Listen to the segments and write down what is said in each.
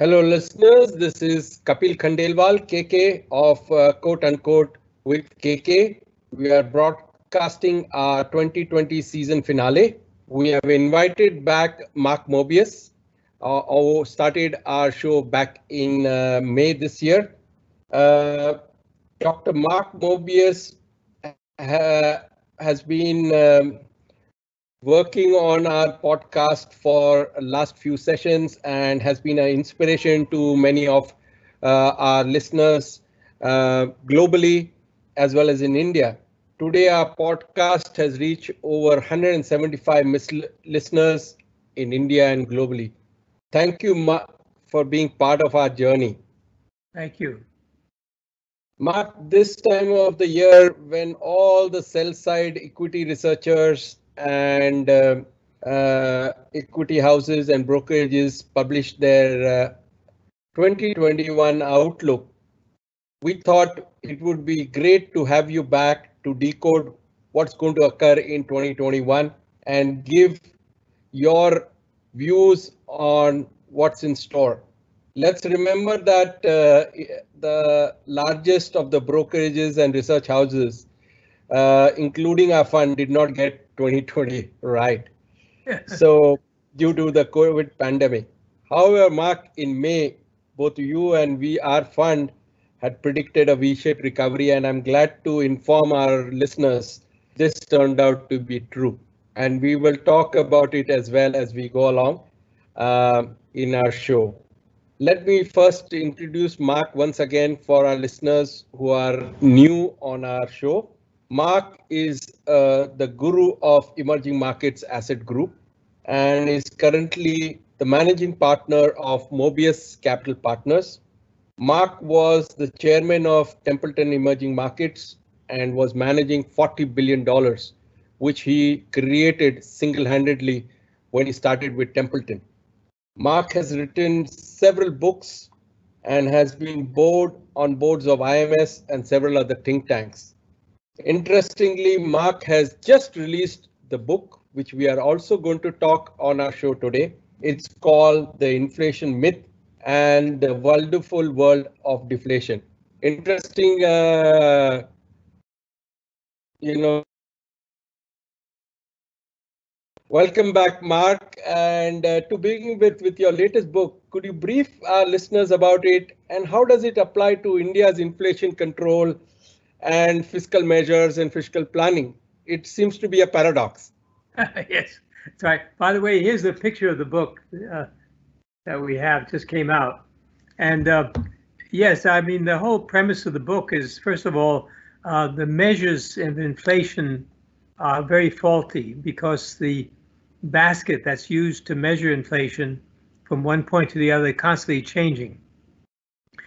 Hello, listeners. This is Kapil Khandelwal, KK of uh, Quote Unquote with KK. We are broadcasting our 2020 season finale. We have invited back Mark Mobius, uh, who started our show back in uh, May this year. Uh, Dr. Mark Mobius ha has been um, working on our podcast for last few sessions and has been an inspiration to many of uh, our listeners uh, globally as well as in India. Today, our podcast has reached over 175 listeners in India and globally. Thank you Ma for being part of our journey. Thank you. Mark, this time of the year when all the sell side equity researchers and uh, uh, equity houses and brokerages published their uh, 2021 outlook, we thought it would be great to have you back to decode what's going to occur in 2021 and give your views on what's in store. Let's remember that uh, the largest of the brokerages and research houses, uh, including our fund, did not get 2020 right. so due to the COVID pandemic. However, Mark, in May, both you and we, our fund, had predicted a V-shaped recovery, and I'm glad to inform our listeners this turned out to be true. And we will talk about it as well as we go along uh, in our show. Let me first introduce Mark once again for our listeners who are new on our show. Mark is uh, the guru of Emerging Markets Asset Group and is currently the managing partner of Mobius Capital Partners. Mark was the chairman of Templeton Emerging Markets and was managing $40 billion, which he created single-handedly when he started with Templeton. Mark has written several books and has been board on boards of IMS and several other think tanks. Interestingly, Mark has just released the book, which we are also going to talk on our show today. It's called The Inflation Myth and the Wonderful World of Deflation. Interesting, uh, you know. Welcome back, Mark. And uh, to begin with, with your latest book, could you brief our listeners about it and how does it apply to India's inflation control and fiscal measures and fiscal planning. It seems to be a paradox. yes, that's right. By the way, here's the picture of the book uh, that we have just came out. And uh, yes, I mean, the whole premise of the book is, first of all, uh, the measures of inflation are very faulty because the basket that's used to measure inflation from one point to the other constantly changing.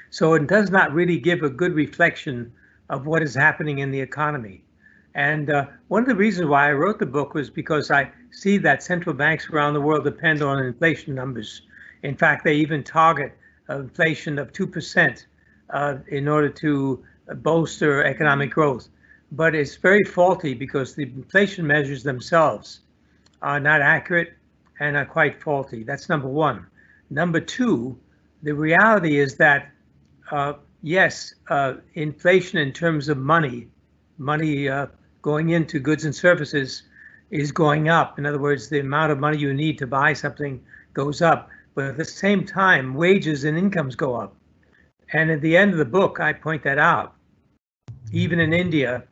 So it does not really give a good reflection of what is happening in the economy. And uh, one of the reasons why I wrote the book was because I see that central banks around the world depend on inflation numbers. In fact, they even target inflation of 2% uh, in order to bolster economic growth. But it's very faulty because the inflation measures themselves are not accurate and are quite faulty. That's number one. Number two, the reality is that uh, yes, uh, inflation in terms of money, money uh, going into goods and services is going up. In other words, the amount of money you need to buy something goes up. But at the same time, wages and incomes go up. And at the end of the book, I point that out. Even in India,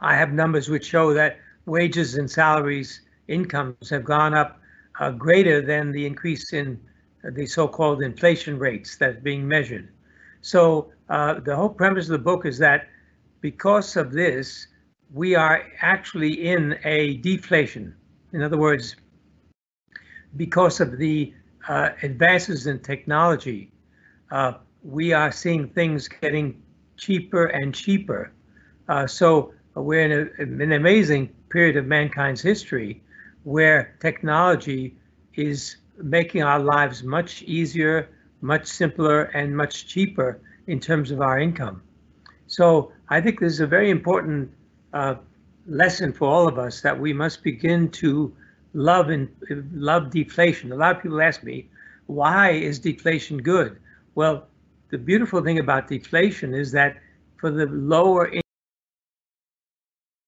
I have numbers which show that wages and salaries, incomes have gone up uh, greater than the increase in the so-called inflation rates that are being measured. So uh, the whole premise of the book is that because of this, we are actually in a deflation. In other words, because of the uh, advances in technology, uh, we are seeing things getting cheaper and cheaper. Uh, so we're in, a, in an amazing period of mankind's history where technology is making our lives much easier, much simpler and much cheaper in terms of our income. So I think this is a very important uh, lesson for all of us that we must begin to love and love deflation. A lot of people ask me, why is deflation good? Well, the beautiful thing about deflation is that for the lower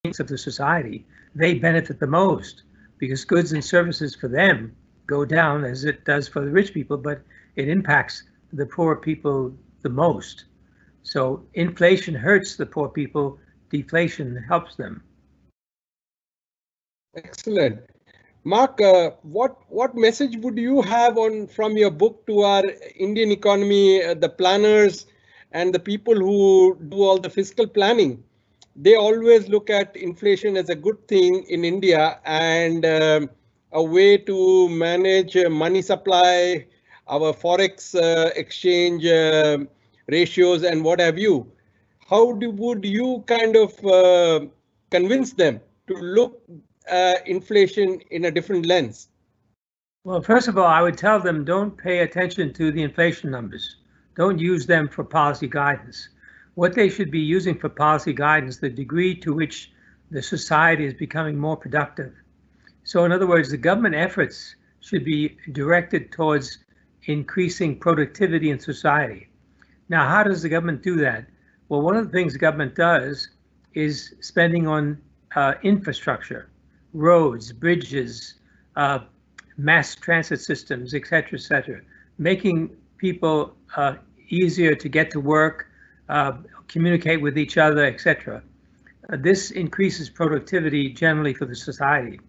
incomes of the society, they benefit the most because goods and services for them go down as it does for the rich people, but it impacts the poor people the most. So inflation hurts the poor people, deflation helps them. Excellent. Mark, uh, what what message would you have on from your book to our Indian economy, uh, the planners, and the people who do all the fiscal planning? They always look at inflation as a good thing in India and um, a way to manage uh, money supply, our forex uh, exchange uh, ratios, and what have you. How do, would you kind of uh, convince them to look inflation in a different lens? Well, first of all, I would tell them don't pay attention to the inflation numbers. Don't use them for policy guidance. What they should be using for policy guidance, the degree to which the society is becoming more productive. So in other words, the government efforts should be directed towards increasing productivity in society. Now, how does the government do that? Well, one of the things the government does is spending on uh, infrastructure roads, bridges, uh, mass transit systems, et cetera, et cetera, making people uh, easier to get to work, uh, communicate with each other, et cetera. Uh, this increases productivity generally for the society.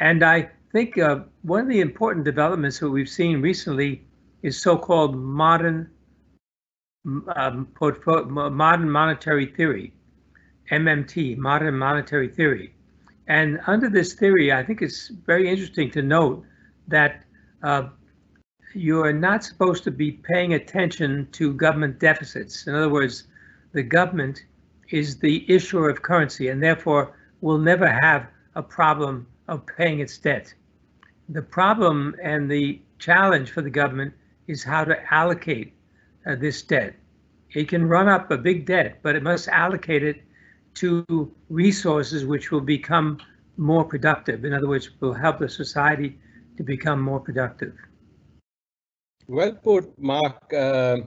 And I think uh, one of the important developments that we've seen recently is so-called modern um, modern monetary theory, MMT, modern monetary theory. And under this theory, I think it's very interesting to note that uh, you are not supposed to be paying attention to government deficits. In other words, the government is the issuer of currency and therefore will never have a problem of paying its debt. The problem and the challenge for the government is how to allocate uh, this debt. It can run up a big debt, but it must allocate it to resources which will become more productive. In other words, will help the society to become more productive. Well put, Mark. Uh,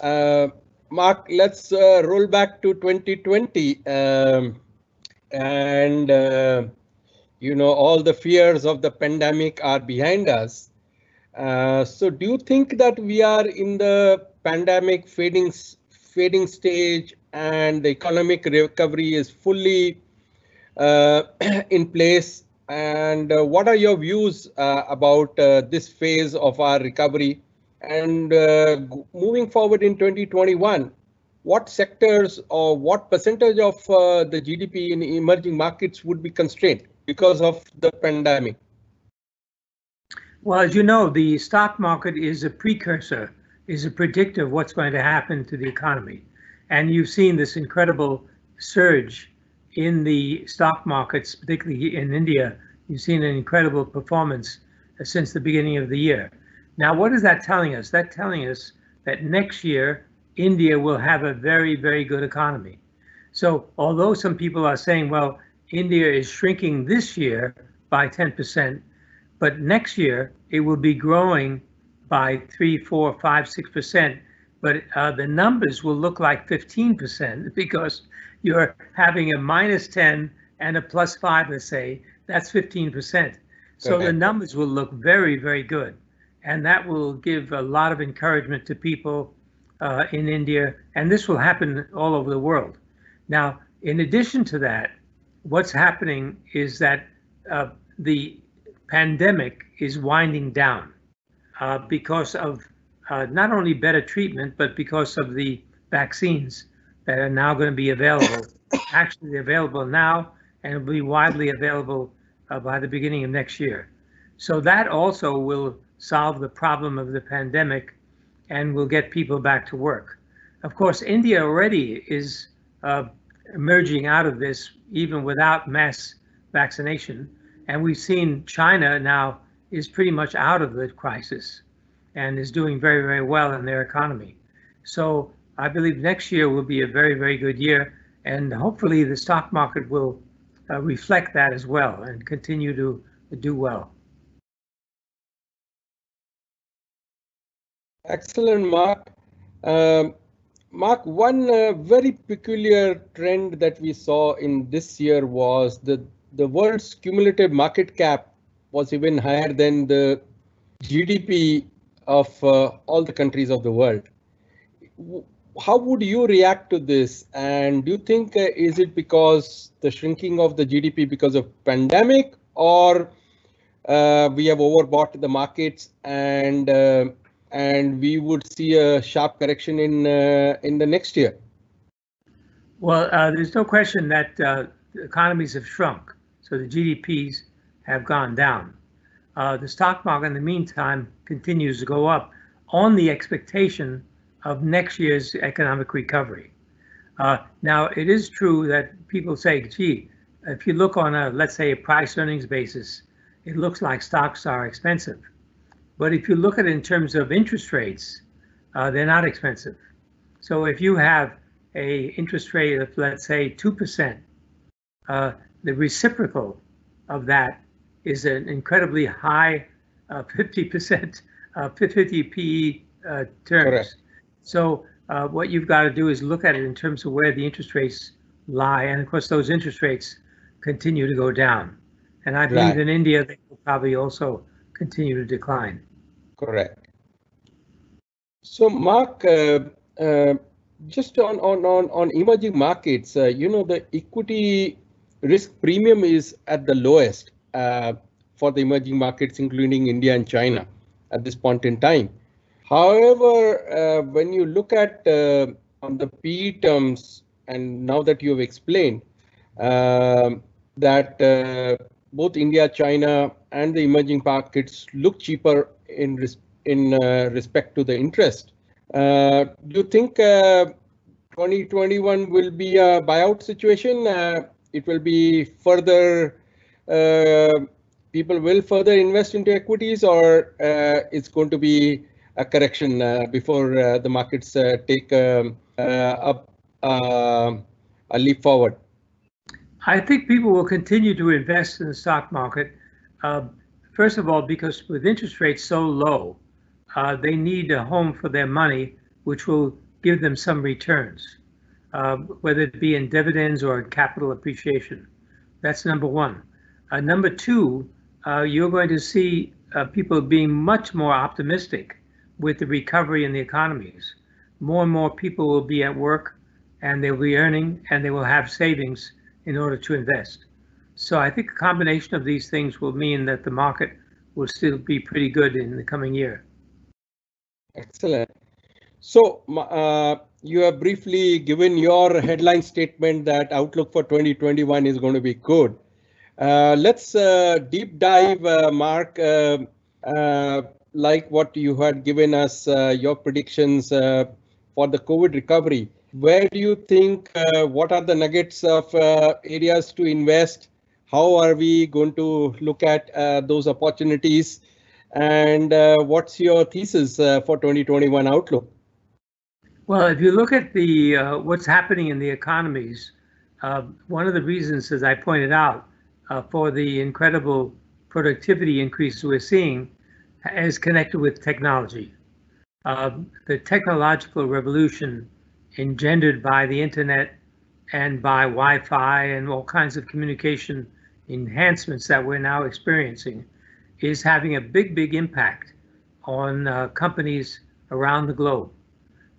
uh, Mark, let's uh, roll back to 2020 um, and uh, you know all the fears of the pandemic are behind us. Uh, so do you think that we are in the pandemic fading fading stage and the economic recovery is fully uh, in place? And uh, what are your views uh, about this phase of our recovery? And moving forward in 2021, what sectors or what percentage of uh, the GDP in emerging markets would be constrained because of the pandemic? Well, as you know, the stock market is a precursor, is a predictor of what's going to happen to the economy. And you've seen this incredible surge in the stock markets, particularly in India. You've seen an incredible performance uh, since the beginning of the year. Now, what is that telling us? That telling us that next year, India will have a very, very good economy. So although some people are saying, well, India is shrinking this year by 10%, but next year it will be growing by three, four, five, six percent but uh, the numbers will look like 15% because you're having a minus 10 and a plus 5, let's say, that's 15%. So okay. the numbers will look very, very good. And that will give a lot of encouragement to people uh, in India. And this will happen all over the world. Now, in addition to that, what's happening is that uh, the pandemic is winding down uh, because of uh, not only better treatment, but because of the vaccines that are now going to be available, actually available now, and will be widely available uh, by the beginning of next year. So that also will solve the problem of the pandemic and will get people back to work. Of course, India already is uh, emerging out of this even without mass vaccination. And we've seen China now is pretty much out of the crisis and is doing very, very well in their economy. So I believe next year will be a very, very good year, and hopefully the stock market will uh, reflect that as well and continue to do well. Excellent, Mark. Um, Mark, one uh, very peculiar trend that we saw in this year was the, the world's cumulative market cap was even higher than the GDP of uh, all the countries of the world. How would you react to this? And do you think uh, is it because the shrinking of the GDP because of pandemic or uh, we have overbought the markets and uh, and we would see a sharp correction in uh, in the next year. Well, uh, there's no question that uh, economies have shrunk, so the GDPs have gone down. The stock market, in the meantime, continues to go up on the expectation of next year's economic recovery. Uh, now, it is true that people say, gee, if you look on a, let's say, a price earnings basis, it looks like stocks are expensive. But if you look at it in terms of interest rates, uh, they're not expensive. So if you have a interest rate of let's say two percent, uh, the reciprocal of that is an incredibly high uh, 50% uh, 50 PE uh, terms. Correct. So uh, what you've got to do is look at it in terms of where the interest rates lie, and of course those interest rates continue to go down. And I believe right. in India they will probably also continue to decline. Correct. So, Mark, uh, uh, just on, on, on, on emerging markets, uh, you know, the equity risk premium is at the lowest uh, for the emerging markets, including India and China at this point in time. However, uh, when you look at uh, on the PE terms, and now that you have explained um, that both India, China, and the emerging markets look cheaper in res in uh, respect to the interest. Uh, do you think 2021 uh, will be a buyout situation? it will be further people will further invest into equities or it's going to be a correction before the markets take um, a leap forward? I think people will continue to invest in the stock market. Uh, first of all, because with interest rates so low, uh, they need a home for their money, which will give them some returns, uh, whether it be in dividends or in capital appreciation. That's number one. Uh, number two, uh, you're going to see uh, people being much more optimistic with the recovery in the economies. More and more people will be at work and they'll be earning and they will have savings in order to invest. So I think a combination of these things will mean that the market will still be pretty good in the coming year. Excellent. So uh, you have briefly given your headline statement that outlook for 2021 is going to be good. Uh, let's uh, deep dive, uh, Mark, uh, uh, like what you had given us, your predictions for the COVID recovery where do you think, what are the nuggets of areas to invest? How are we going to look at uh, those opportunities? And uh, what's your thesis uh, for 2021 outlook? Well, if you look at the uh, what's happening in the economies, one of the reasons, as I pointed out, for the incredible productivity increase we're seeing is connected with technology. the technological revolution engendered by the internet and by Wi-Fi and all kinds of communication enhancements that we're now experiencing is having a big, big impact on uh, companies around the globe.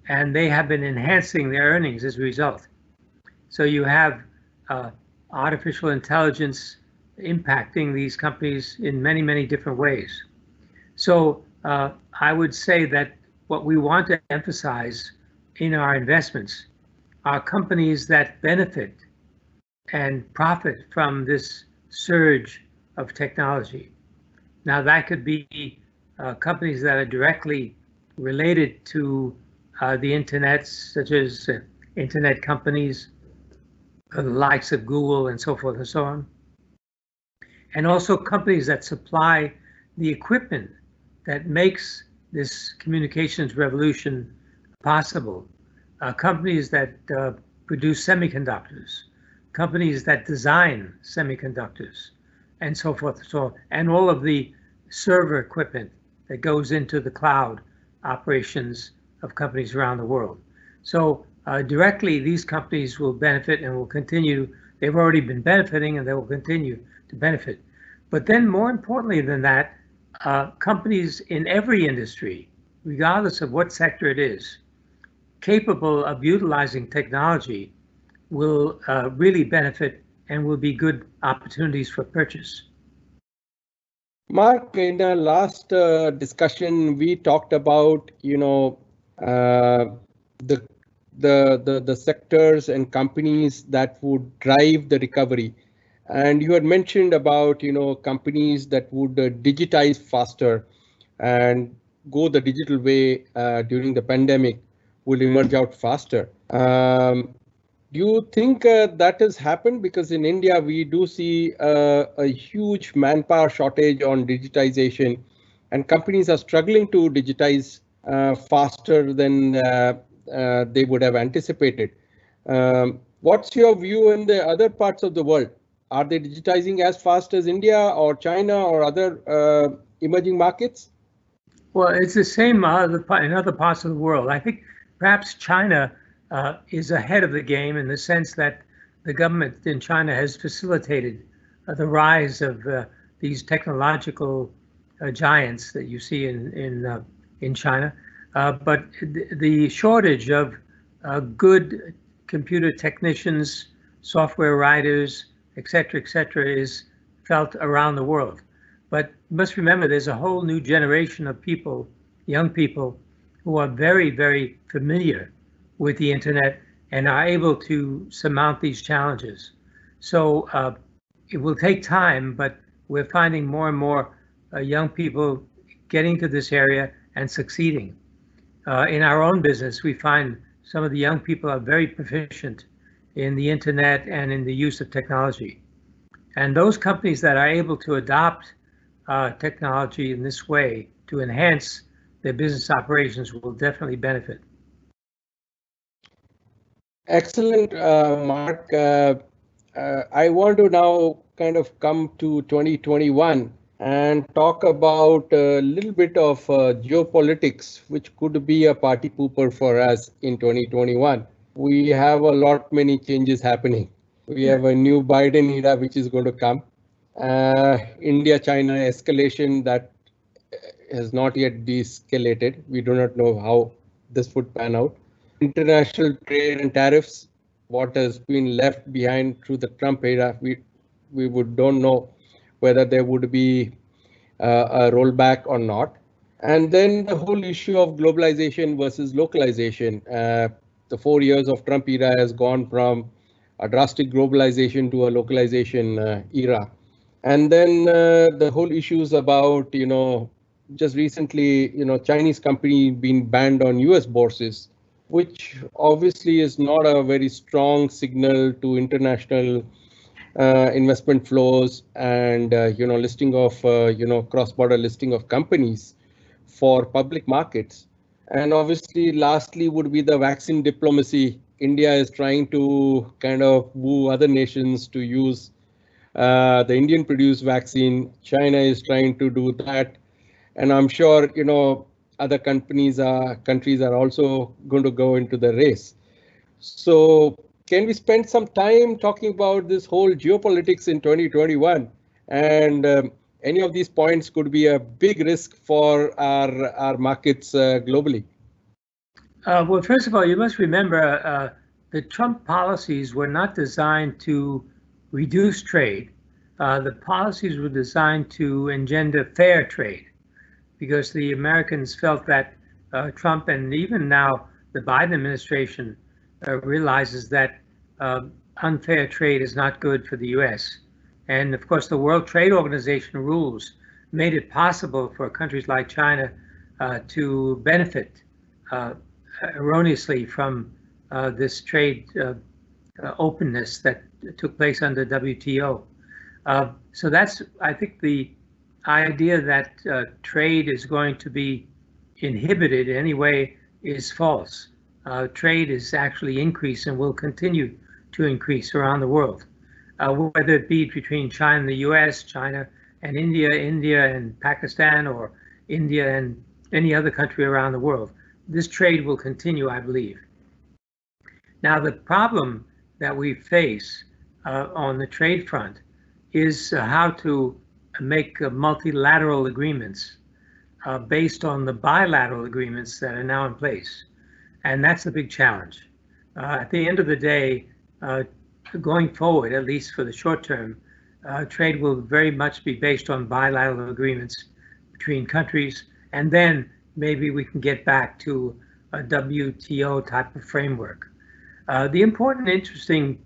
And they have been enhancing their earnings as a result. So you have uh, artificial intelligence impacting these companies in many, many different ways. So uh, I would say that what we want to emphasize in our investments are companies that benefit and profit from this surge of technology. Now, that could be uh, companies that are directly related to uh, the internet, such as uh, internet companies, uh, the likes of Google and so forth and so on. And also companies that supply the equipment that makes this communications revolution possible. Uh, companies that uh, produce semiconductors, companies that design semiconductors, and so forth. So, and all of the server equipment that goes into the cloud operations of companies around the world. So uh, directly, these companies will benefit and will continue. They've already been benefiting and they will continue to benefit. But then, more importantly than that, uh, companies in every industry, regardless of what sector it is, capable of utilizing technology will uh, really benefit and will be good opportunities for purchase. Mark, in our last uh, discussion, we talked about, you know, uh, the, the, the, the sectors and companies that would drive the recovery. And you had mentioned about, you know, companies that would uh, digitize faster and go the digital way uh, during the pandemic will emerge out faster. Um, do you think uh, that has happened? Because in India, we do see uh, a huge manpower shortage on digitization, and companies are struggling to digitize uh, faster than uh, uh, they would have anticipated. Um, what's your view in the other parts of the world? Are they digitizing as fast as India or China or other uh, emerging markets? Well, it's the same in other parts of the world. I think perhaps China uh, is ahead of the game in the sense that the government in China has facilitated uh, the rise of uh, these technological uh, giants that you see in in uh, in China. Uh, but the shortage of good computer technicians, software writers, et cetera, et cetera, is felt around the world. But must remember, there's a whole new generation of people, young people, who are very, very familiar with the internet and are able to surmount these challenges. So uh, it will take time, but we're finding more and more uh, young people getting to this area and succeeding. Uh, in our own business, we find some of the young people are very proficient in the internet and in the use of technology. And those companies that are able to adopt uh, technology in this way to enhance their business operations will definitely benefit. Excellent, uh, Mark. Uh, uh, I want to now kind of come to 2021 and talk about a little bit of uh, geopolitics, which could be a party pooper for us in 2021. We have a lot many changes happening. We have a new Biden era, which is going to come. Uh, India-China escalation that has not yet de-escalated. We do not know how this would pan out international trade and tariffs, what has been left behind through the Trump era, we we would don't know whether there would be uh, a rollback or not. And then the whole issue of globalization versus localization. Uh, the four years of Trump era has gone from a drastic globalization to a localization uh, era. And then uh, the whole issues about, you know, just recently, you know, Chinese company being banned on US bourses which obviously is not a very strong signal to international uh, investment flows and uh, you know listing of uh, you know cross-border listing of companies for public markets. And obviously lastly would be the vaccine diplomacy. India is trying to kind of woo other nations to use uh, the indian produced vaccine. China is trying to do that. And i'm sure you know other companies are countries are also going to go into the race. So can we spend some time talking about this whole geopolitics in 2021 and um, any of these points could be a big risk for our our markets uh, globally. Uh, well first of all you must remember uh, the trump policies were not designed to reduce trade. Uh, the policies were designed to engender fair trade because the Americans felt that uh, Trump and even now the Biden administration uh, realizes that uh, unfair trade is not good for the U.S. And of course, the World Trade Organization rules made it possible for countries like China uh, to benefit uh, erroneously from uh, this trade openness that took place under WTO. so that's, I think, the idea that uh, trade is going to be inhibited in any way is false. Uh, trade is actually increased and will continue to increase around the world, uh, whether it be between China and the US, China and India, India and Pakistan, or India and any other country around the world. This trade will continue, I believe. Now, the problem that we face uh, on the trade front is how to make uh, multilateral agreements uh, based on the bilateral agreements that are now in place. And that's the big challenge. Uh, at the end of the day, uh, going forward, at least for the short term, uh, trade will very much be based on bilateral agreements between countries, and then maybe we can get back to a WTO type of framework. Uh, the important, interesting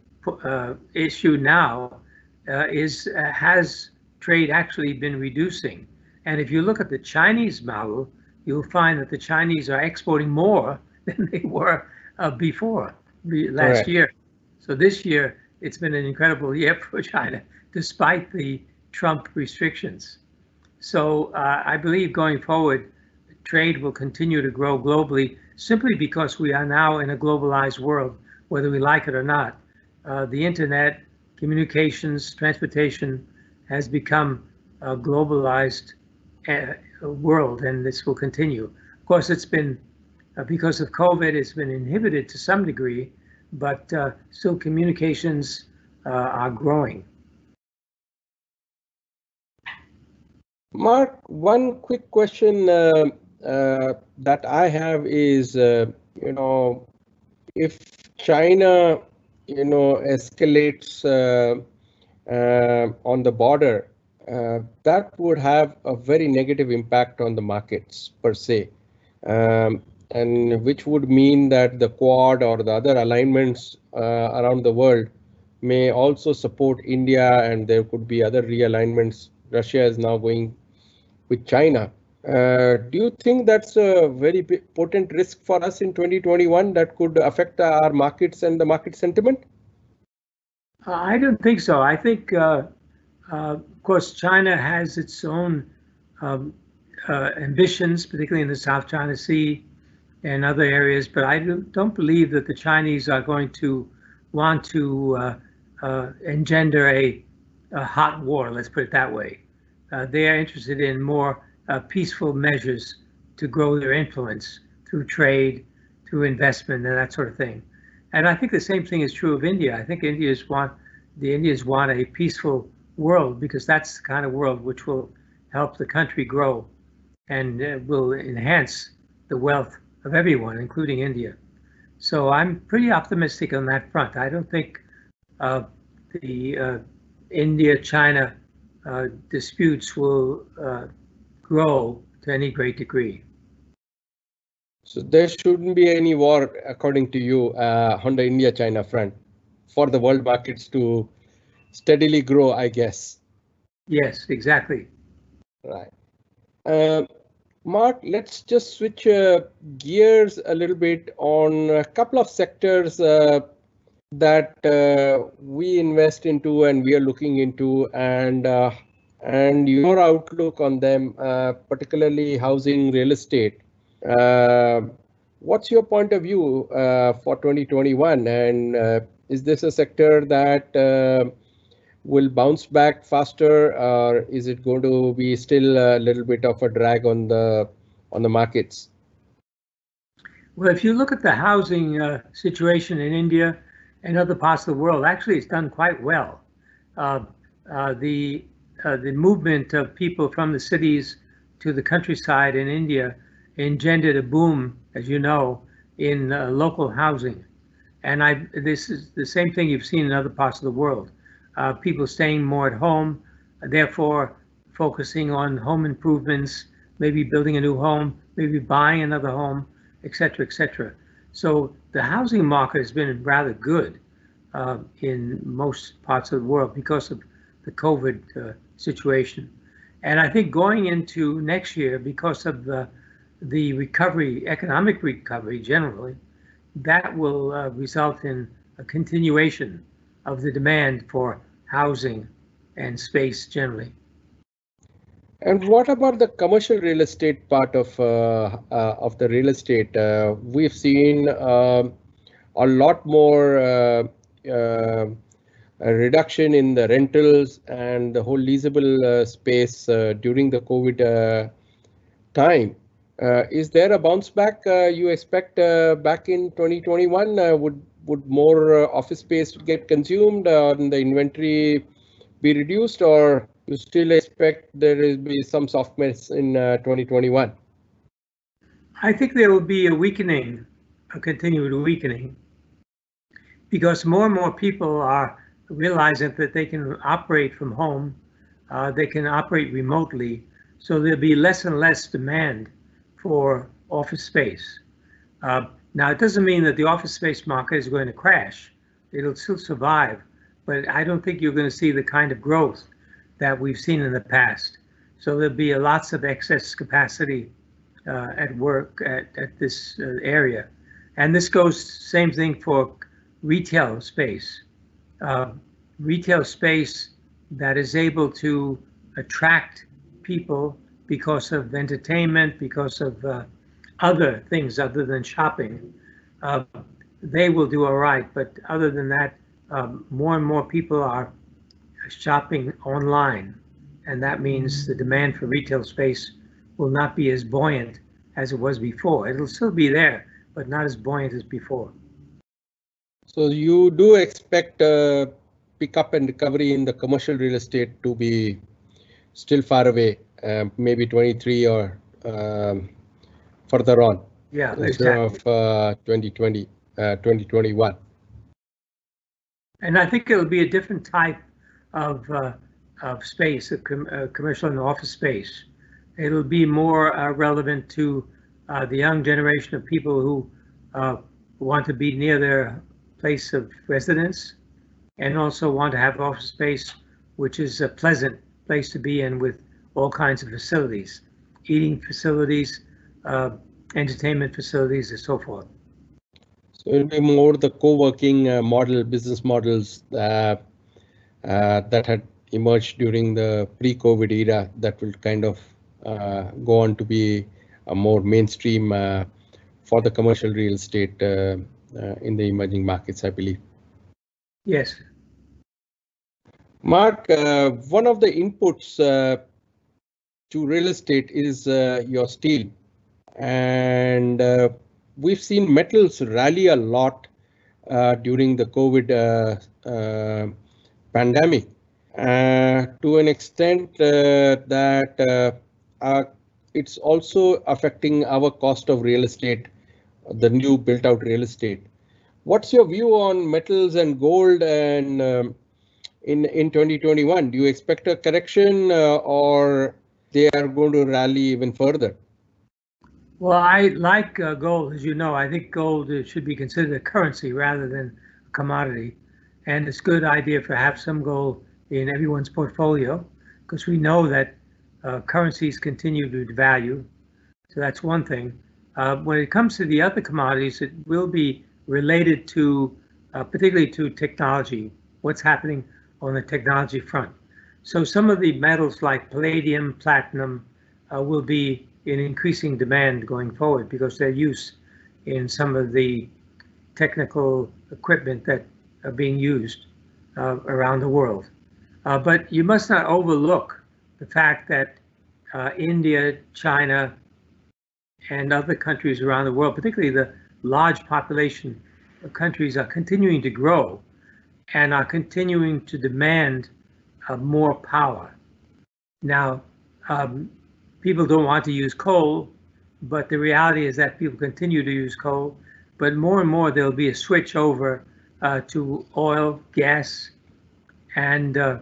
issue now is has trade actually been reducing? And if you look at the Chinese model, you'll find that the Chinese are exporting more than they were uh, before last year. So this year, it's been an incredible year for China, despite the Trump restrictions. So uh, I believe going forward, trade will continue to grow globally simply because we are now in a globalized world, whether we like it or not. Uh, the internet, communications, transportation has become a globalized uh, world, and this will continue. Of course, it's been uh, because of COVID, it's been inhibited to some degree, but uh, still communications uh, are growing. Mark, one quick question uh, uh, that I have is, you know, if China, you know, escalates on the border, that would have a very negative impact on the markets per se. Um, and which would mean that the Quad or the other alignments uh, around the world may also support India and there could be other realignments. Russia is now going with China. Uh, do you think that's a very potent risk for us in 2021 that could affect our markets and the market sentiment? I don't think so. I think, uh, uh, of course, China has its own um, uh, ambitions, particularly in the South China Sea and other areas, but I don't believe that the Chinese are going to want to uh, uh, engender a, a, hot war, let's put it that way. Uh, they are interested in more peaceful measures to grow their influence through trade, through investment, and that sort of thing. And I think the same thing is true of India. I think Indians want the Indians want a peaceful world because that's the kind of world which will help the country grow and uh, will enhance the wealth of everyone, including India. So I'm pretty optimistic on that front. I don't think uh, the uh, India-China uh, disputes will uh, grow to any great degree. So there shouldn't be any war, according to you, uh, on the India-China front for the world markets to steadily grow, I guess. Yes, exactly. Right. Um, Mark, let's just switch uh, gears a little bit on a couple of sectors uh, that uh, we invest into and we are looking into and uh, and your outlook on them, uh, particularly housing, real estate. Uh, what's your point of view for 2021 and is this a sector that will bounce back faster or is it going to be still a little bit of a drag on the on the markets? Well, if you look at the housing uh, situation in India and other parts of the world, actually it's done quite well. Uh, uh, the uh, the movement of people from the cities to the countryside in India engendered a boom, as you know, in uh, local housing. And I, this is the same thing you've seen in other parts of the world uh, people staying more at home, therefore focusing on home improvements, maybe building a new home, maybe buying another home, etc., etc. So the housing market has been rather good uh, in most parts of the world because of the COVID uh, situation. And I think going into next year, because of the, the recovery, economic recovery generally, that will uh, result in a continuation of the demand for housing and space generally. And what about the commercial real estate part of uh, uh, of the real estate? Uh, we've seen um, a lot more uh, uh, reduction in the rentals and the whole leasable space during the COVID time. Uh, is there a bounce back uh, you expect uh, back in 2021? Uh, would would more office space get consumed and the inventory be reduced, or you still expect there will be some softness in 2021? I think there will be a weakening, a continued weakening, because more and more people are realizing that they can operate from home, uh, they can operate remotely, so there'll be less and less demand for office space. Uh, now, it doesn't mean that the office space market is going to crash. It'll still survive, but I don't think you're going to see the kind of growth that we've seen in the past. So there'll be lots of excess capacity uh, at work at, at this uh, area. And this goes same thing for retail space. Uh, retail space that is able to attract people because of entertainment, because of uh, other things other than shopping, uh, they will do all right. But other than that, um, more and more people are shopping online. And that means the demand for retail space will not be as buoyant as it was before. It'll still be there, but not as buoyant as before. So you do expect a pickup and recovery in the commercial real estate to be still far away, maybe 23 or um, further on. Yeah, exactly. of uh, 2020, uh, 2021. And I think it'll be a different type of uh, of space, a com commercial and office space. It'll be more uh, relevant to uh, the young generation of people who uh, want to be near their place of residence and also want to have office space which is a pleasant place to be in with all kinds of facilities, eating facilities, uh, entertainment facilities, and so forth. So it'll be more the co-working uh, model, business models uh, uh that had emerged during the pre-COVID era that will kind of uh, go on to be a more mainstream uh, for the commercial real estate in the emerging markets, I believe. Yes. Mark, uh, one of the inputs uh, to real estate is uh, your steel. And we've seen metals rally a lot during the COVID pandemic. Uh, to an extent uh, that uh, it's also affecting our cost of real estate, the new built out real estate. What's your view on metals and gold and um, in in 2021? Do you expect a correction uh, or they are going to rally even further? Well, I like uh, gold, as you know. I think gold should be considered a currency rather than a commodity, and it's a good idea to have some gold in everyone's portfolio because we know that uh, currencies continue to devalue. So that's one thing. Uh, when it comes to the other commodities, it will be related to, uh, particularly to technology, what's happening on the technology front. So some of the metals like palladium, platinum uh, will be in increasing demand going forward because their use in some of the technical equipment that are being used uh, around the world. Uh, but you must not overlook the fact that uh, India, China, and other countries around the world, particularly the large population countries, are continuing to grow and are continuing to demand uh, more power. Now, um, people don't want to use coal, but the reality is that people continue to use coal. But more and more, there'll be a switch over uh, to oil, gas, and uh,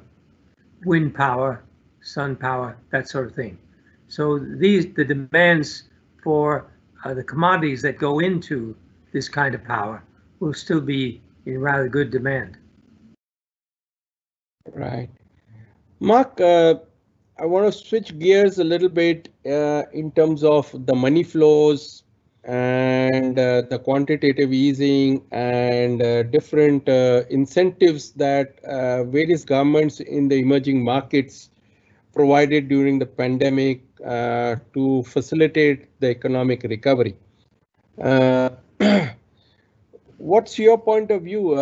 wind power, sun power, that sort of thing. So these the demands for uh, the commodities that go into this kind of power will still be in rather good demand. Right. Mark, uh, I want to switch gears a little bit uh, in terms of the money flows and uh, the quantitative easing and uh, different uh, incentives that uh, various governments in the emerging markets provided during the pandemic to facilitate the economic recovery. what's your point of view?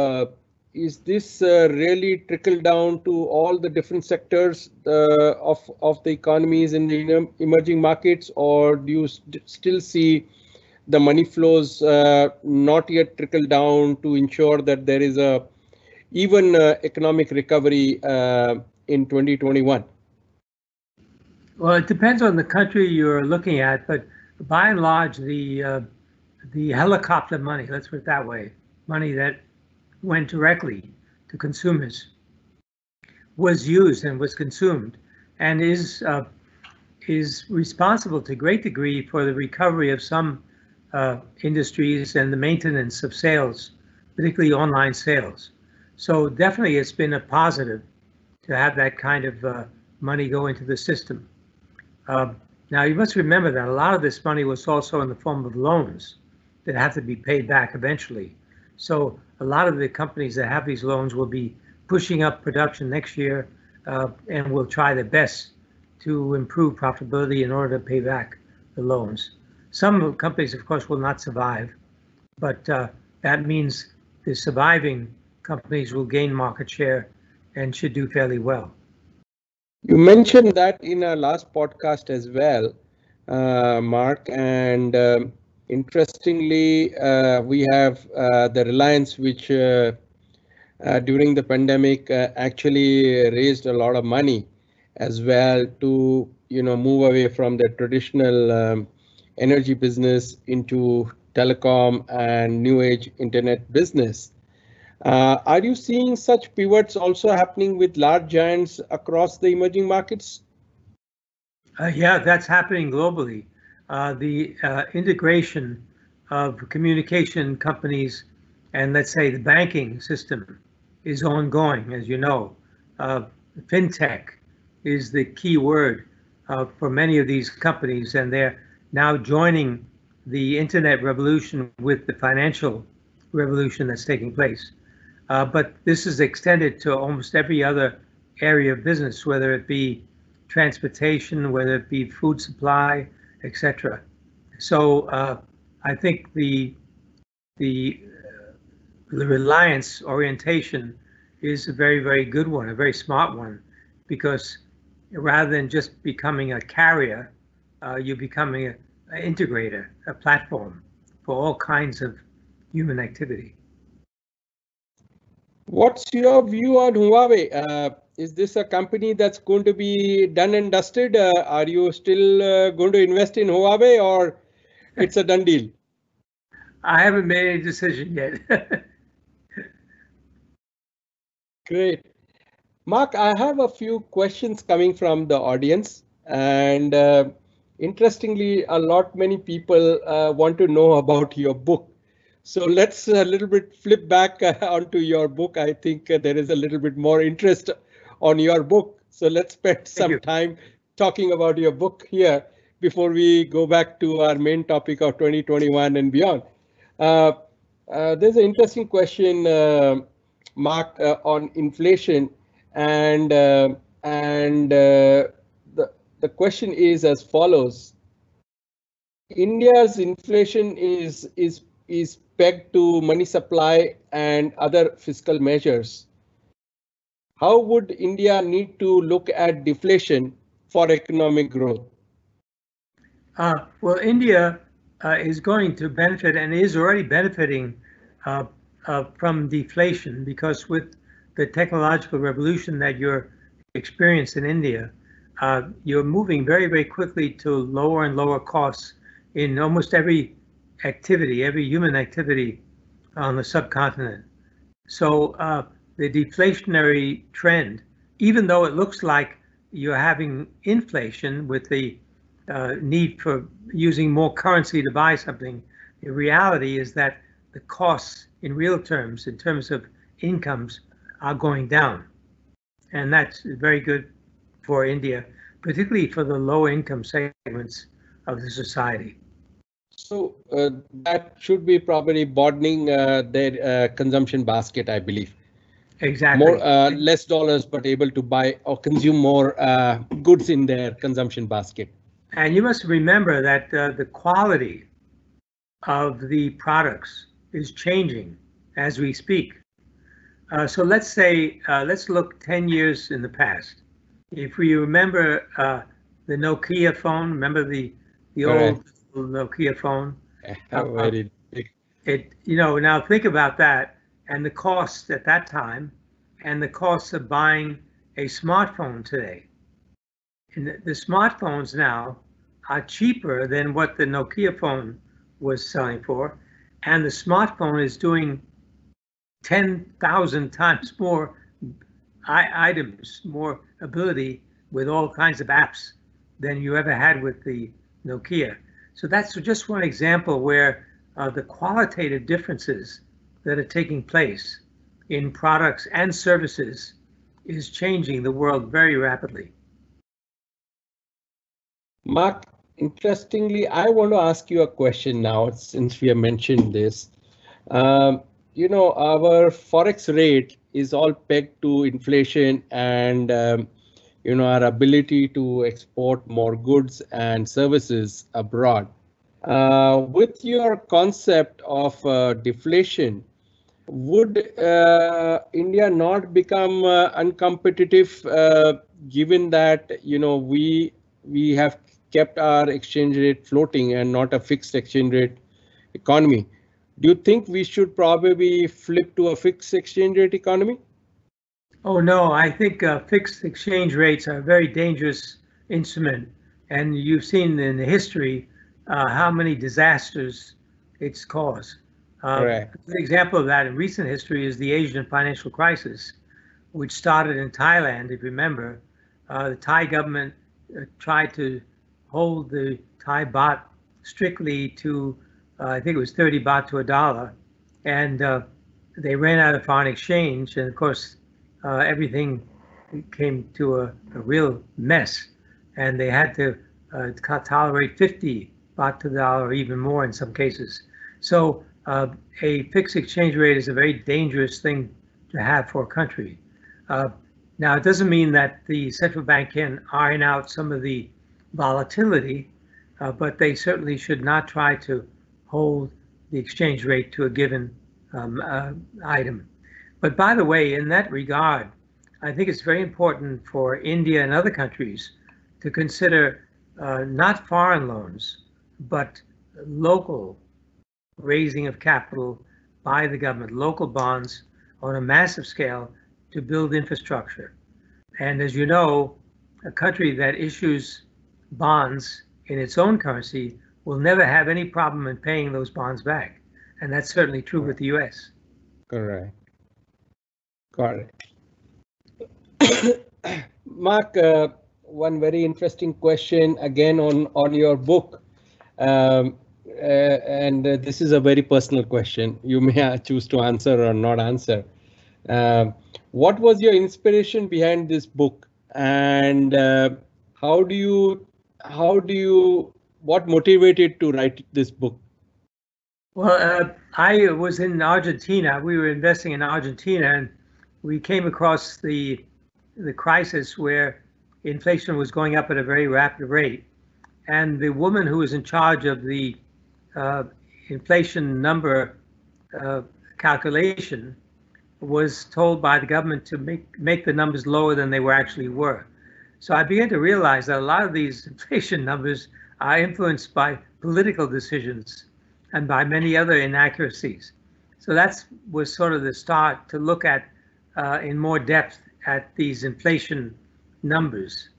Is this uh, really trickle down to all the different sectors uh, of of the economies in the emerging markets, or do you st still see the money flows uh, not yet trickle down to ensure that there is a even uh, economic recovery uh, in 2021? Well, it depends on the country you're looking at, but by and large, the uh, the helicopter money, let's put it that way, money that went directly to consumers, was used and was consumed, and is uh, is responsible to a great degree for the recovery of some uh, industries and the maintenance of sales, particularly online sales. So definitely, it's been a positive to have that kind of uh, money go into the system. Uh, now you must remember that a lot of this money was also in the form of loans that have to be paid back eventually. So a lot of the companies that have these loans will be pushing up production next year uh, and will try their best to improve profitability in order to pay back the loans. Some companies, of course, will not survive, but uh, that means the surviving companies will gain market share and should do fairly well. You mentioned that in our last podcast as well, uh, Mark, and um, interestingly, uh, we have uh, the Reliance, which uh, during the pandemic actually raised a lot of money as well to you know move away from the traditional um, energy business into telecom and new age internet business. Uh, are you seeing such pivots also happening with large giants across the emerging markets? Uh, yeah, that's happening globally. Uh, the uh, integration of communication companies and let's say the banking system is ongoing, as you know. Uh, fintech is the key word for many of these companies, and they're now joining the internet revolution with the financial revolution that's taking place. Uh, but this is extended to almost every other area of business, whether it be transportation, whether it be food supply, etc. So uh, I think the the the reliance orientation is a very very good one, a very smart one, because rather than just becoming a carrier, uh, you're becoming an integrator, a platform for all kinds of human activity. What's your view on Huawei? Uh, is this a company that's going to be done and dusted? Uh, are you still uh, going to invest in Huawei or it's a done deal? I haven't made a decision yet. Great. Mark, I have a few questions coming from the audience and uh, interestingly, a lot many people uh, want to know about your book. So let's a little bit flip back uh, onto your book. I think uh, there is a little bit more interest on your book. So let's spend some time talking about your book here before we go back to our main topic of 2021 and beyond. Uh, uh, there's an interesting question, uh, Mark, uh, on inflation, and and the the question is as follows: India's inflation is is is pegged to money supply and other fiscal measures. How would India need to look at deflation for economic growth? Uh, well, India uh, is going to benefit and is already benefiting uh, uh from deflation because with the technological revolution that you're experiencing in India, uh, you're moving very, very quickly to lower and lower costs in almost every activity, every human activity on the subcontinent. So uh, the deflationary trend, even though it looks like you're having inflation with the uh, need for using more currency to buy something, the reality is that the costs in real terms, in terms of incomes, are going down. And that's very good for India, particularly for the low income segments of the society. So uh, that should be probably broadening uh, their uh, consumption basket, I believe. Exactly. More, uh, less dollars, but able to buy or consume more uh, goods in their consumption basket. And you must remember that uh, the quality of the products is changing as we speak. Uh, so let's say, uh, let's look 10 years in the past. If we remember uh, the Nokia phone, remember the the old Nokia phone? Very. It, you know, now think about that and the cost at that time and the cost of buying a smartphone today. And the, the smartphones now are cheaper than what the Nokia phone was selling for. And the smartphone is doing 10,000 times more items, more ability with all kinds of apps than you ever had with the Nokia. So that's just one example where uh, the qualitative differences that are taking place in products and services is changing the world very rapidly. Mark, interestingly, I want to ask you a question now since we have mentioned this. Um, you know, our forex rate is all pegged to inflation and um, you know our ability to export more goods and services abroad. Uh, with your concept of uh, deflation, would uh, India not become uh, uncompetitive uh, given that you know we we have kept our exchange rate floating and not a fixed exchange rate economy? Do you think we should probably flip to a fixed exchange rate economy? Oh no, I think uh, fixed exchange rates are a very dangerous instrument, and you've seen in the history uh, how many disasters it's caused. Uh, A good example of that in recent history is the Asian financial crisis, which started in Thailand. If you remember, uh, the Thai government uh, tried to hold the Thai baht strictly to, uh, I think it was 30 baht to a dollar, and uh, they ran out of foreign exchange, and of course, uh, everything came to a, a, real mess, and they had to tolerate 50 baht to the dollar, or even more in some cases. So uh, a fixed exchange rate is a very dangerous thing to have for a country. Uh, now, it doesn't mean that the central bank can iron out some of the volatility, uh, but they certainly should not try to hold the exchange rate to a given um, uh, item. But by the way, in that regard, I think it's very important for India and other countries to consider uh, not foreign loans, but local raising of capital by the government, local bonds on a massive scale to build infrastructure. And as you know, a country that issues bonds in its own currency will never have any problem in paying those bonds back. And that's certainly true with the US. Correct. Got it. Mark, uh, one very interesting question again on, on your book. Um, and uh, this is a very personal question. You may choose to answer or not answer. Uh, what was your inspiration behind this book, and uh, how do you, how do you, what motivated to write this book? Well, uh, I was in Argentina. We were investing in Argentina, and we came across the the crisis where inflation was going up at a very rapid rate, and the woman who was in charge of the uh, inflation number uh, calculation was told by the government to make make the numbers lower than they were actually were. So I began to realize that a lot of these inflation numbers are influenced by political decisions and by many other inaccuracies. So that was sort of the start to look at uh, in more depth at these inflation numbers.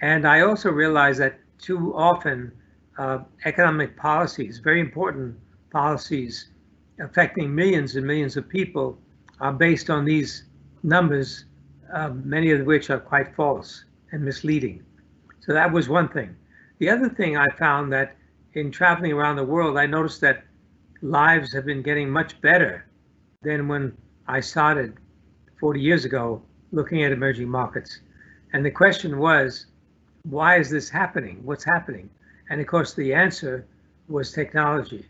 And I also realized that too often uh, economic policies, very important policies affecting millions and millions of people, are based on these numbers, uh, many of which are quite false and misleading. So that was one thing. The other thing I found that in traveling around the world, I noticed that lives have been getting much better than when I started 40 years ago looking at emerging markets. And the question was, why is this happening? What's happening? And of course, the answer was technology.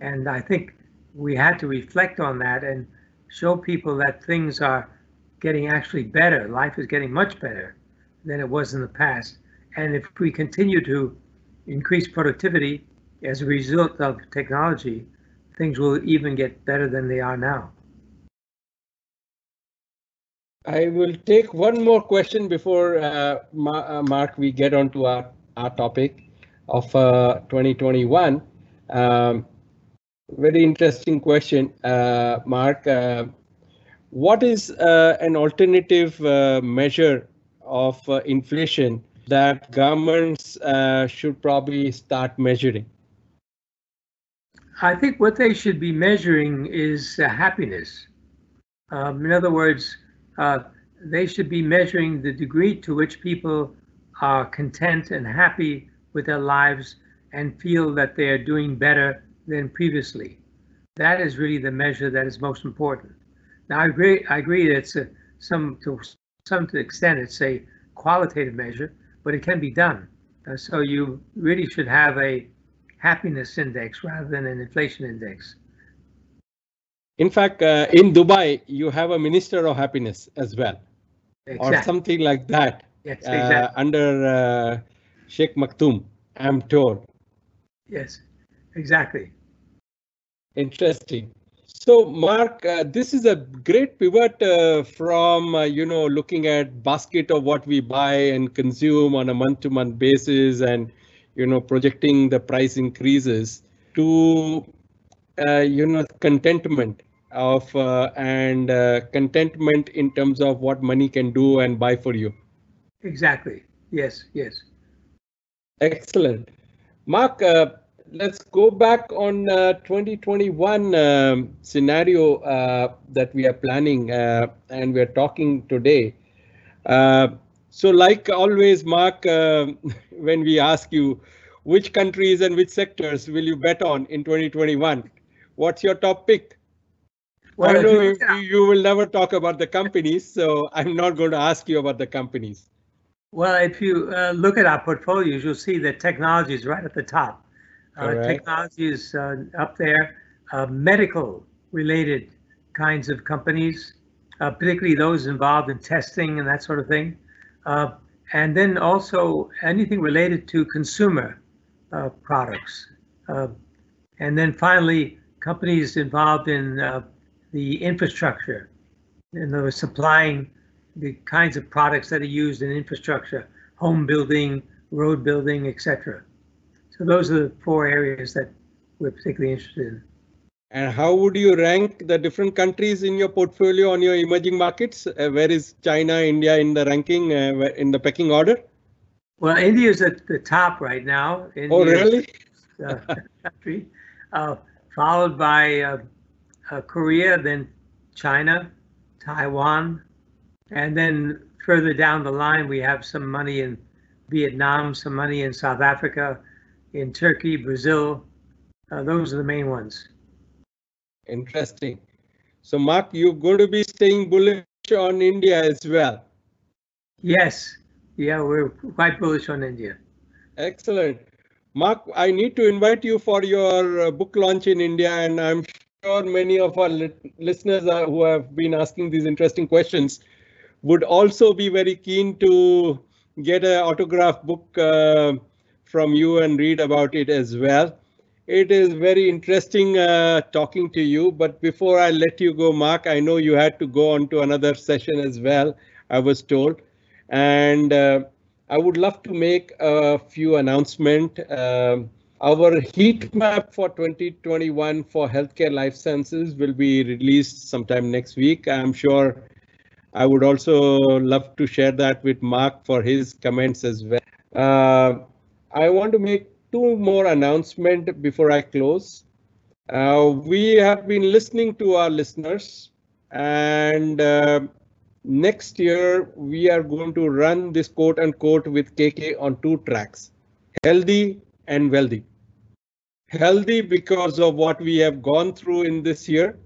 And I think we had to reflect on that and show people that things are getting actually better. Life is getting much better than it was in the past. And if we continue to increase productivity as a result of technology, things will even get better than they are now. I will take one more question before uh, Ma uh, Mark we get on to our, our topic of uh, 2021. Um, very interesting question, uh, Mark. Uh, what is uh, an alternative measure of inflation that governments should probably start measuring? I think what they should be measuring is happiness. Um, in other words, uh, they should be measuring the degree to which people are content and happy with their lives and feel that they are doing better than previously. That is really the measure that is most important. Now, I agree. I agree that it's a, some to some extent it's a qualitative measure, but it can be done. Uh, so you really should have a happiness index rather than an inflation index. In fact, uh, in Dubai, you have a minister of happiness as well, exactly. or something like that. Yes, uh, exactly. uh, under Sheikh Maktoum, I'm told. Yes, exactly. Interesting. So, Mark, uh, this is a great pivot uh, from uh, you know looking at basket of what we buy and consume on a month-to-month basis, and you know projecting the price increases to uh, you know contentment of uh, and uh, contentment in terms of what money can do and buy for you exactly yes yes excellent mark uh, let's go back on uh, 2021 um, scenario uh, that we are planning and we are talking today so like always mark when we ask you which countries and which sectors will you bet on in 2021 what's your top pick? Well, I know you, you, will never talk about the companies, so I'm not going to ask you about the companies. Well, if you uh, look at our portfolios, you'll see that technology is right at the top. Uh, right. Technology is uh, up there. Uh, medical related kinds of companies, uh, particularly those involved in testing and that sort of thing. Uh, and then also anything related to consumer products. and then finally, companies involved in uh, the infrastructure, and they were supplying the kinds of products that are used in infrastructure, home building, road building, etc. So those are the four areas that we're particularly interested in. And how would you rank the different countries in your portfolio on your emerging markets? Uh, where is China, India in the ranking, uh, in the pecking order? Well, India is at the top right now. India oh, really? uh, country. Uh, followed by uh, uh, Korea, then China, Taiwan, and then further down the line, we have some money in Vietnam, some money in South Africa, in Turkey, Brazil. Uh, those are the main ones. Interesting. So, Mark, you're going to be staying bullish on India as well. Yes. Yeah, we're quite bullish on India. Excellent. Mark, I need to invite you for your uh, book launch in India, and I'm sure many of our li listeners are, who have been asking these interesting questions would also be very keen to get an autograph book uh, from you and read about it as well. It is very interesting uh, talking to you, but before I let you go, Mark, I know you had to go on to another session as well, I was told. And uh, I would love to make a few announcements. Um, our heat map for 2021 for healthcare life sciences will be released sometime next week. I'm sure I would also love to share that with Mark for his comments as well. Uh, I want to make two more announcements before I close. Uh, we have been listening to our listeners and uh, next year we are going to run this quote unquote with KK on two tracks, healthy and wealthy. Healthy because of what we have gone through in this year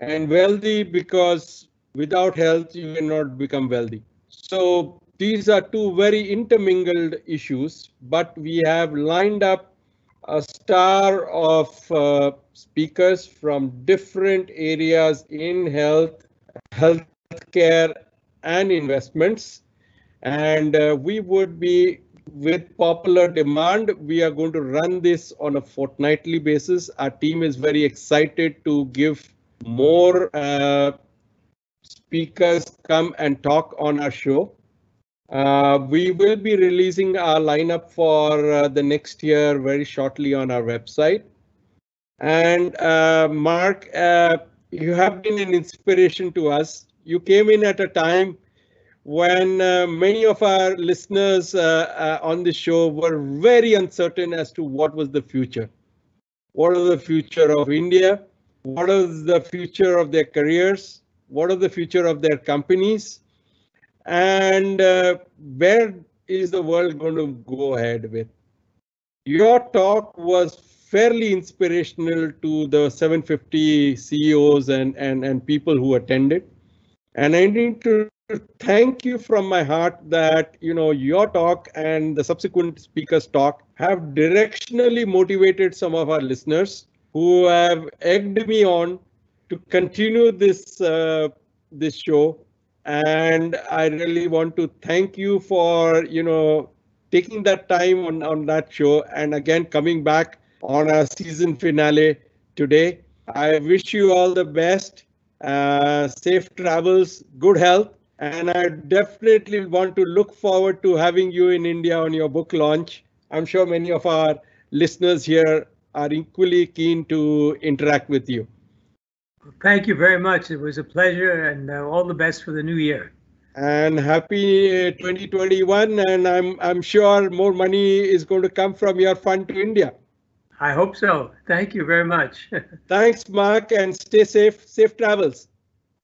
and wealthy because without health you cannot become wealthy. So these are two very intermingled issues, but we have lined up a star of uh, speakers from different areas in health, health healthcare and investments. And uh, we would be with popular demand, we are going to run this on a fortnightly basis. Our team is very excited to give more uh, speakers come and talk on our show. Uh, we will be releasing our lineup for uh, the next year very shortly on our website. And uh, Mark, uh, you have been an inspiration to us. You came in at a time when uh, many of our listeners uh, on the show were very uncertain as to what was the future. What is the future of India? What is the future of their careers? What is the future of their companies? and uh, where is the world going to go ahead with? Your talk was fairly inspirational to the 750 CEOs and, and, and people who attended. And I need to thank you from my heart that you know your talk and the subsequent speakers talk have directionally motivated some of our listeners who have egged me on to continue this uh, this show and I really want to thank you for, you know, taking that time on, on that show and again coming back on our season finale today. I wish you all the best, uh, safe travels, good health, and I definitely want to look forward to having you in India on your book launch. I'm sure many of our listeners here are equally keen to interact with you. Thank you very much. It was a pleasure and uh, all the best for the new year. And happy 2021. And I'm, I'm sure more money is going to come from your fund to India. I hope so. Thank you very much. Thanks, Mark, and stay safe. Safe travels.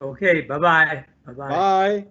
Okay. Bye-bye. Bye-bye. Bye.